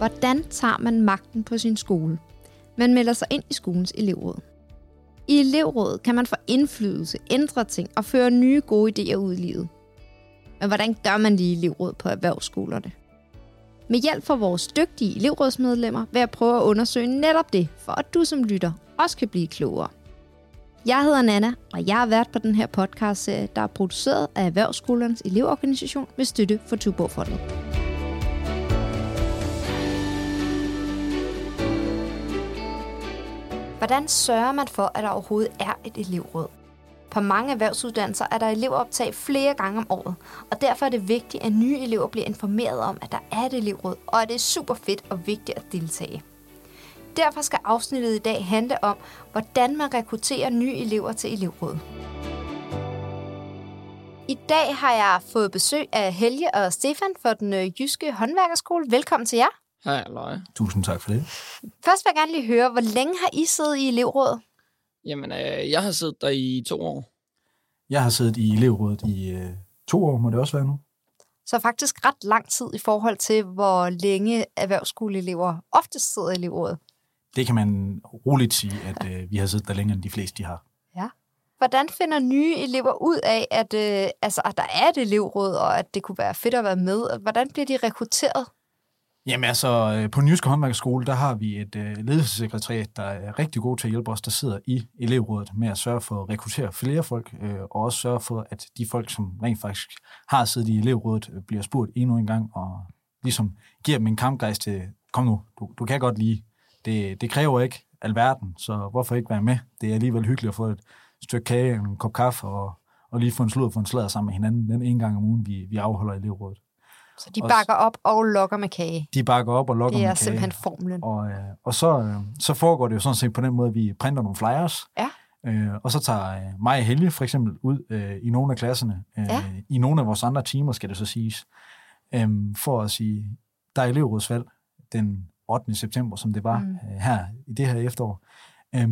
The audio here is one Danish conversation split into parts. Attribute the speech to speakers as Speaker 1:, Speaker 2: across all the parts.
Speaker 1: Hvordan tager man magten på sin skole? Man melder sig ind i skolens elevråd. I elevrådet kan man få indflydelse, ændre ting og føre nye gode idéer ud i livet. Men hvordan gør man det i elevråd på erhvervsskolerne? Med hjælp fra vores dygtige elevrådsmedlemmer vil jeg prøve at undersøge netop det, for at du som lytter også kan blive klogere. Jeg hedder Nana, og jeg har været på den her podcast, der er produceret af Erhvervsskolernes elevorganisation med støtte for Tuborgfondet. Hvordan sørger man for, at der overhovedet er et elevråd? På mange erhvervsuddannelser er der elevoptag flere gange om året, og derfor er det vigtigt, at nye elever bliver informeret om, at der er et elevråd, og at det er super fedt og vigtigt at deltage. Derfor skal afsnittet i dag handle om, hvordan man rekrutterer nye elever til elevrådet. I dag har jeg fået besøg af Helge og Stefan fra den øh, jyske håndværkerskole. Velkommen til jer.
Speaker 2: Hej, Løje.
Speaker 3: Tusind tak for det.
Speaker 1: Først vil jeg gerne lige høre, hvor længe har I siddet i elevrådet?
Speaker 2: Jamen, øh, jeg har siddet der i to år.
Speaker 3: Jeg har siddet i elevrådet i øh, to år, må det også være nu.
Speaker 1: Så faktisk ret lang tid i forhold til, hvor længe erhvervsskoleelever ofte sidder i elevrådet.
Speaker 3: Det kan man roligt sige, at øh, vi har siddet der længere end de fleste, de har.
Speaker 1: Ja. Hvordan finder nye elever ud af, at, øh, altså, at der er et elevråd, og at det kunne være fedt at være med? Hvordan bliver de rekrutteret?
Speaker 3: Jamen altså, øh, på Nyske Håndværkerskole, der har vi et øh, ledelsessekretariat, der er rigtig god til at hjælpe os, der sidder i elevrådet med at sørge for at rekruttere flere folk, øh, og også sørge for, at de folk, som rent faktisk har siddet i elevrådet, øh, bliver spurgt endnu en gang, og ligesom giver dem en kampgejst til, kom nu, du, du kan godt lide. Det, det kræver ikke alverden, så hvorfor ikke være med? Det er alligevel hyggeligt at få et stykke kage, en kop kaffe, og, og lige få en slud for en slader sammen med hinanden den ene gang om ugen, vi, vi afholder elevrådet.
Speaker 1: Så de bakker op og lokker med kage.
Speaker 3: De bakker op og lokker med kage.
Speaker 1: Det er simpelthen formlen.
Speaker 3: Og, øh, og så, øh, så foregår det jo sådan set på den måde, at vi printer nogle flyers.
Speaker 1: Ja.
Speaker 3: Øh, og så tager øh, mig og Helge for eksempel ud øh, i nogle af klasserne. Øh,
Speaker 1: Ja.
Speaker 3: I nogle af vores andre timer, skal det så siges. Øh, for at sige, der er elevrådsvalg den 8. september, som det var
Speaker 1: Mm.
Speaker 3: øh, her i det her efterår. Øh,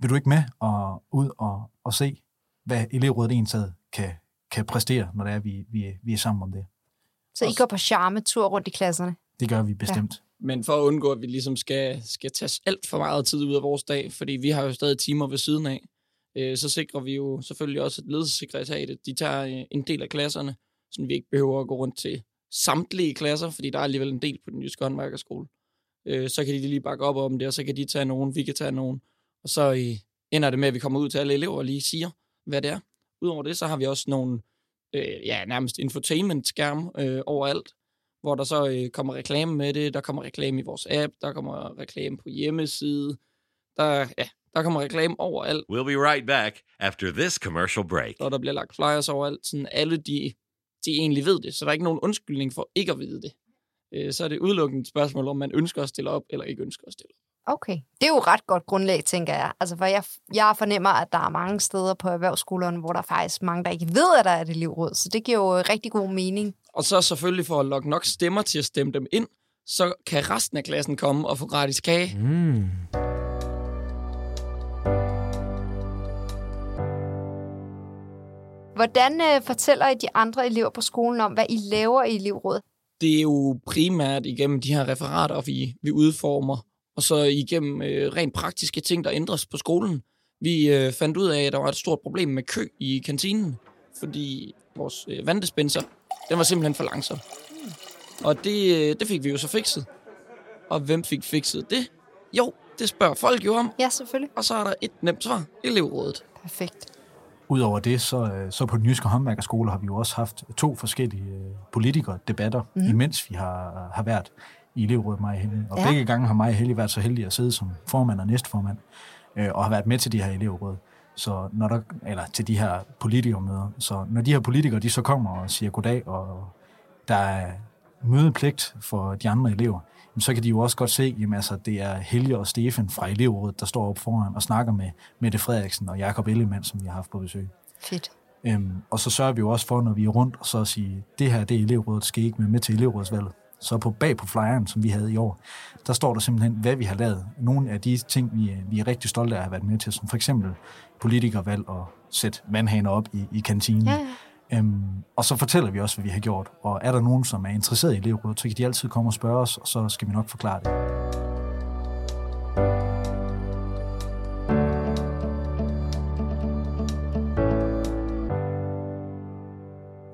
Speaker 3: vil du ikke med og ud og, og se, hvad elevrådet egentlig kan, kan præstere, når det er, vi, vi, vi er sammen om det?
Speaker 1: Så I går på charmetur rundt i klasserne.
Speaker 3: Det gør vi bestemt.
Speaker 2: Men for at undgå, at vi ligesom skal, skal tage alt for meget tid ud af vores dag, fordi vi har jo stadig timer ved siden af, øh, så sikrer vi jo selvfølgelig også, at ledelsessekretariatet, de tager øh, en del af klasserne, så vi ikke behøver at gå rundt til samtlige klasser, fordi der er alligevel en del på den jyske håndværkerskole. Øh, så kan de lige bakke op om det, og så kan de tage nogen, vi kan tage nogen. Og så øh, ender det med, at vi kommer ud til alle elever og lige siger, hvad det er. Udover det, så har vi også nogle, øh, ja, nærmest infotainment-skærm øh, overalt, hvor der så øh, kommer reklame med det, der kommer reklame i vores app, der kommer reklame på hjemmeside, der, ja, der kommer reklame overalt,
Speaker 4: We'll be right back after this commercial break.
Speaker 2: og der bliver lagt flyers overalt, sådan alle de, de egentlig ved det, så der er ikke nogen undskyldning for ikke at vide det. Øh, så er det udelukkende et spørgsmål, om man ønsker at stille op, eller ikke ønsker at stille op.
Speaker 1: Okay. Det er jo et ret godt grundlag, tænker jeg. Altså, for jeg, jeg fornemmer, at der er mange steder på erhvervsskolerne, hvor der er faktisk mange, der ikke ved, at der er et elevråd. Så det giver jo rigtig god mening.
Speaker 2: Og så selvfølgelig for at lokke nok stemmer til at stemme dem ind, så kan resten af klassen komme og få gratis kage.
Speaker 3: Mm.
Speaker 1: Hvordan øh, fortæller I de andre elever på skolen om, hvad I laver i elevrådet?
Speaker 2: det er jo primært igennem de her referater, vi, vi udformer, og så igennem øh, rent praktiske ting, der ændres på skolen. Vi øh, fandt ud af, at der var et stort problem med kø i kantinen, fordi vores øh, vanddispenser, den var simpelthen for langsom. Og det, øh, det fik vi jo så fikset. Og hvem fik fikset det? Jo, det spørger folk jo om,
Speaker 1: Ja, selvfølgelig.
Speaker 2: og så er der et nemt svar. Elevrådet.
Speaker 1: Perfekt.
Speaker 3: Udover det, så, øh, så på den jyske håndværkerskole har vi jo også haft to forskellige øh, politikere-debatter,
Speaker 1: Mhm.
Speaker 3: mm. imens vi har, har været elevrådet mig og Helge. Og
Speaker 1: Ja.
Speaker 3: begge gange har mig og Helge været så heldige at sidde som formand og næstformand, øh, og har været med til de her elevråd. Så når der, eller til de her politikermøder. Så når de her politikere, de så kommer og siger goddag, og der er mødepligt for de andre elever, jamen, så kan de jo også godt se, at altså, det er Helge og Stefan fra elevrådet, der står op foran og snakker med Mette Frederiksen og Jakob Ellemann, som vi har haft på besøg.
Speaker 1: Fedt.
Speaker 3: Øhm, og så sørger vi jo også for, når vi er rundt, og så at sige, det her det er elevrådet, skal I ikke være med til elevrådsvalget. Så på bag på flyeren, som vi havde i år, der står der simpelthen, hvad vi har lavet. Nogle af de ting, vi, vi er rigtig stolte af at have været med til, som for eksempel politikervalg og sætte vandhaner op i, i kantinen.
Speaker 1: Ja,
Speaker 3: Øhm, og så fortæller vi også, hvad vi har gjort. Og er der nogen, som er interesseret i elevrådet, så kan de altid komme og spørge os, og så skal vi nok forklare det.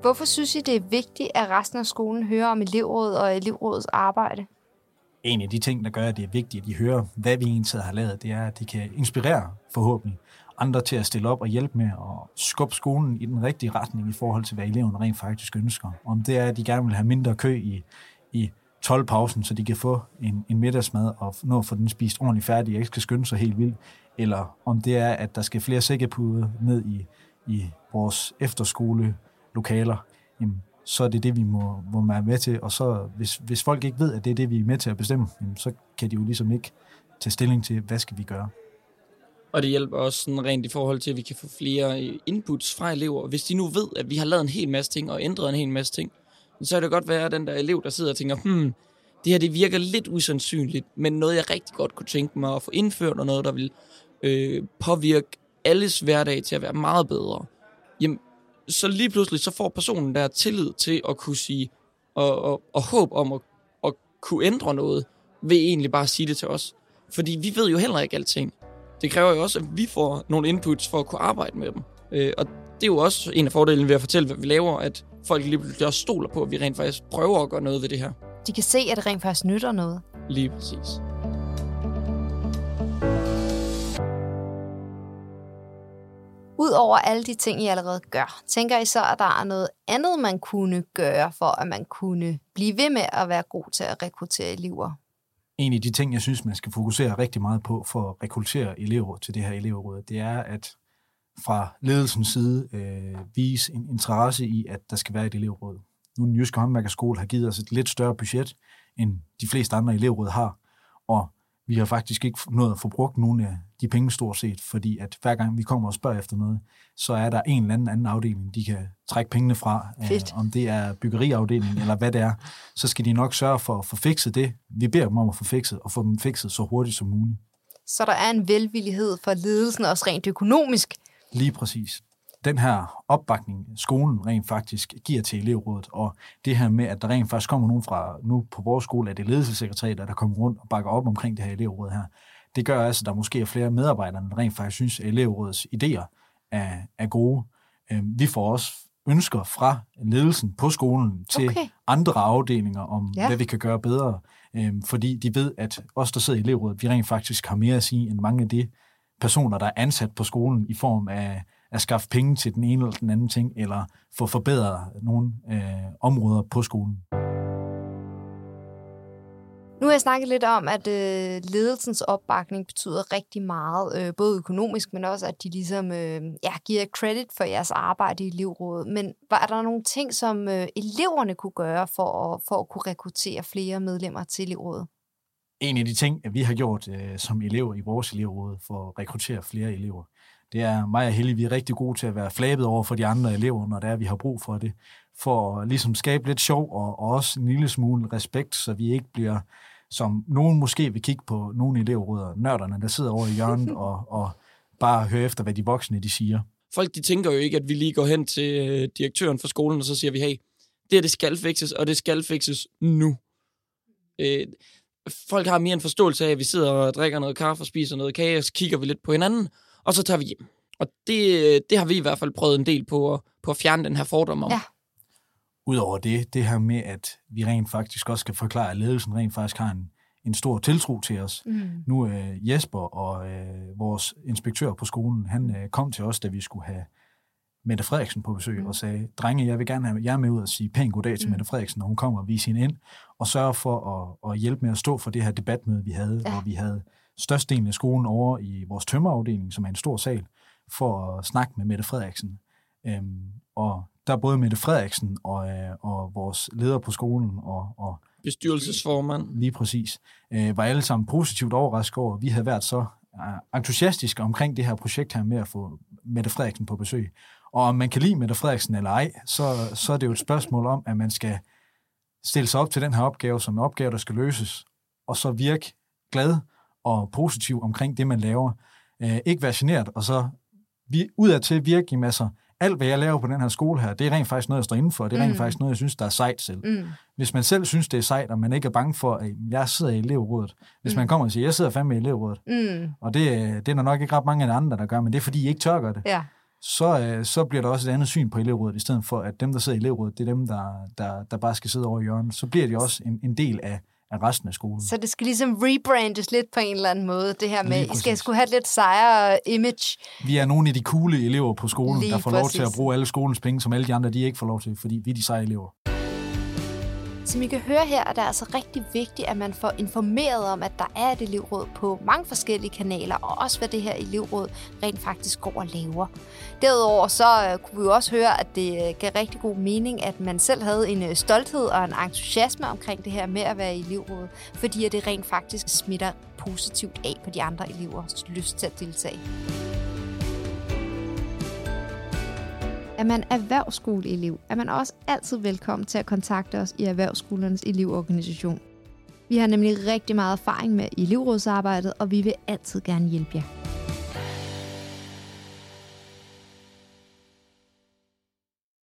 Speaker 1: Hvorfor synes I, det er vigtigt, at resten af skolen hører om elevrådet og elevrådets arbejde?
Speaker 3: En af de ting, der gør, at det er vigtigt, at de hører, hvad vi egentlig har lavet, det er, at de kan inspirere forhåbentlig andre til at stille op og hjælpe med at skubbe skolen i den rigtige retning i forhold til, hvad eleverne rent faktisk ønsker. Om det er, at de gerne vil have mindre kø i, i 12-pausen, så de kan få en, en middagsmad og nå at få den spist ordentligt færdig og ikke skal skynde sig helt vildt. Eller om det er, at der skal flere sækkepuder ned i, i vores efterskole lokaler, jamen, så er det det, vi må, må være med til. Og så, hvis, hvis folk ikke ved, at det er det, vi er med til at bestemme, jamen, så kan de jo ligesom ikke tage stilling til, hvad skal vi gøre.
Speaker 2: Og det hjælper også sådan rent i forhold til, at vi kan få flere øh, inputs fra elever. Hvis de nu ved, at vi har lavet en hel masse ting og ændret en hel masse ting, så er det godt være, at den der elev, der sidder og tænker, hmm, det her det virker lidt usandsynligt, men noget, jeg rigtig godt kunne tænke mig at få indført, og noget, der vil øh, påvirke alles hverdag til at være meget bedre. Jamen, så lige pludselig, så får personen der tillid til at kunne sige, og, og, og håb om at, at kunne ændre noget, ved egentlig bare at sige det til os. Fordi vi ved jo heller ikke alting. Det kræver jo også, at vi får nogle inputs for at kunne arbejde med dem. Øh, og det er jo også en af fordelene ved at fortælle, hvad vi laver, at folk lige pludselig også stoler på, at vi rent faktisk prøver at gøre noget ved det her.
Speaker 1: De kan se, at det rent faktisk nytter noget.
Speaker 2: Lige præcis.
Speaker 1: Udover alle de ting, I allerede gør, tænker I så, at der er noget andet, man kunne gøre, for at man kunne blive ved med at være god til at rekruttere elever?
Speaker 3: En af de ting, jeg synes, man skal fokusere rigtig meget på for at rekruttere elever til det her elevråd, det er at fra ledelsens side øh, vise en interesse i, at der skal være et elevråd. Nu den Jyske Håndværkerskole har givet os et lidt større budget, end de fleste andre elevråd har, og vi har faktisk ikke nået at få brugt nogle af de penge stort set, fordi at hver gang vi kommer og spørger efter noget, så er der en eller anden anden afdeling, de kan trække pengene fra.
Speaker 1: Fedt.
Speaker 3: om det er byggeriafdelingen eller hvad det er, så skal de nok sørge for at få fikset det. Vi beder dem om at få fikset, og få dem fikset så hurtigt som muligt.
Speaker 1: Så der er en velvillighed for ledelsen, også rent økonomisk.
Speaker 3: Lige præcis. Den her opbakning, skolen rent faktisk giver til elevrådet, og det her med, at der rent faktisk kommer nogen fra, nu på vores skole, at det ledelsessekretariat, der kommer rundt og bakker op omkring det her elevråd her, det gør altså, at der måske er flere medarbejdere, der rent faktisk synes, at elevrådets idéer er, er gode. Øhm, vi får også ønsker fra ledelsen på skolen til
Speaker 1: Okay.
Speaker 3: andre afdelinger om,
Speaker 1: ja.
Speaker 3: hvad vi kan gøre bedre. Øhm, fordi de ved, at os, der sidder i elevrådet, vi rent faktisk har mere at sige end mange af de personer, der er ansat på skolen i form af at skaffe penge til den ene eller den anden ting, eller få forbedret nogle øh, områder på skolen.
Speaker 1: Nu har jeg snakket lidt om, at øh, ledelsens opbakning betyder rigtig meget, øh, både økonomisk, men også, at de ligesom øh, ja, giver credit for jeres arbejde i elevrådet. Men var der nogle ting, som øh, eleverne kunne gøre for at, for at kunne rekruttere flere medlemmer til elevrådet?
Speaker 3: En af de ting, vi har gjort øh, som elever i vores elevråd for at rekruttere flere elever, det er mig og Helge, vi er rigtig gode til at være flabet over for de andre elever, når det er, vi har brug for det. For at ligesom skabe lidt sjov og, og også en lille smule respekt, så vi ikke bliver, som nogen måske vil kigge på nogle elevråder, nørderne, der sidder over i hjørnet og, og bare høre efter, hvad de voksne de siger.
Speaker 2: Folk de tænker jo ikke, at vi lige går hen til øh, direktøren for skolen, og så siger vi, hey, det her det skal fikses, og det skal fikses nu. Øh, folk har mere en forståelse af, at vi sidder og drikker noget kaffe og spiser noget kage, og så kigger vi lidt på hinanden, og så tager vi hjem. Og det, det har vi i hvert fald prøvet en del på at, på at fjerne den her fordom om.
Speaker 1: Ja.
Speaker 3: Udover det, det her med, at vi rent faktisk også skal forklare, at ledelsen rent faktisk har en, en stor tiltro til os.
Speaker 1: Mm.
Speaker 3: Nu øh, Jesper og øh, vores inspektør på skolen, han øh, kom til os, da vi skulle have Mette Frederiksen på besøg,
Speaker 1: Mm.
Speaker 3: og sagde, drenge, jeg vil gerne have jer med ud og sige pænt goddag til
Speaker 1: Mm.
Speaker 3: Mette Frederiksen, når hun kommer og vise hende ind, og sørge for at, at hjælpe med at stå for det her debatmøde, vi havde,
Speaker 1: ja.
Speaker 3: hvor vi havde størstedelen af skolen over i vores tømmerafdeling, som er en stor sal, for at snakke med Mette Frederiksen. Øhm, og der er både Mette Frederiksen og, øh, og vores leder på skolen og, og
Speaker 2: Bestyrelsesformand.
Speaker 3: lige præcis, øh, var alle sammen positivt overrasket over, at vi havde været så øh, entusiastiske omkring det her projekt her med at få Mette Frederiksen på besøg. Og om man kan lide Mette Frederiksen eller ej, så, så er det jo et spørgsmål om, at man skal stille sig op til den her opgave som en opgave, der skal løses, og så virke glad og positiv omkring det, man laver. Øh, ikke være generet, og så vi, udadtil virke i masser. alt, hvad jeg laver på den her skole her, det er rent faktisk noget, jeg står inden for. Det er rent
Speaker 1: Mm.
Speaker 3: faktisk noget, jeg synes, der er sejt selv.
Speaker 1: Mm.
Speaker 3: Hvis man selv synes, det er sejt, og man ikke er bange for, at jeg sidder i elevrådet. Hvis
Speaker 1: Mm.
Speaker 3: man kommer og siger, jeg sidder fandme i elevrådet,
Speaker 1: Mm.
Speaker 3: og det, det er der nok ikke ret mange af de andre, der gør, men det er fordi, I ikke tør gøre det.
Speaker 1: Ja.
Speaker 3: Så, øh, så bliver der også et andet syn på elevrådet, i stedet for, at dem, der sidder i elevrådet, det er dem, der, der, der bare skal sidde over i hjørnet. Så bliver de også en, en del af, af resten af skolen.
Speaker 1: Så det skal ligesom rebrandes lidt på en eller anden måde, det her med, I skal
Speaker 3: præcis.
Speaker 1: skulle have lidt sejere image.
Speaker 3: Vi er nogle af de coole elever på skolen,
Speaker 1: Lige
Speaker 3: der får lov til at
Speaker 1: præcis.
Speaker 3: bruge alle skolens penge, som alle de andre, de ikke får lov til, fordi vi er de seje elever.
Speaker 1: Som I kan høre her, er det altså rigtig vigtigt, at man får informeret om, at der er et elevråd på mange forskellige kanaler, og også hvad det her elevråd rent faktisk går og laver. Derudover så øh, kunne vi jo også høre, at det øh, gav rigtig god mening, at man selv havde en øh, stolthed og en entusiasme omkring det her med at være i elevrådet, fordi at det rent faktisk smitter positivt af på de andre elevers lyst til at deltage. Er man erhvervsskoleelev, er man også altid velkommen til at kontakte os i Erhvervsskolernes elevorganisation. Vi har nemlig rigtig meget erfaring med elevrådsarbejdet, og vi vil altid gerne hjælpe jer.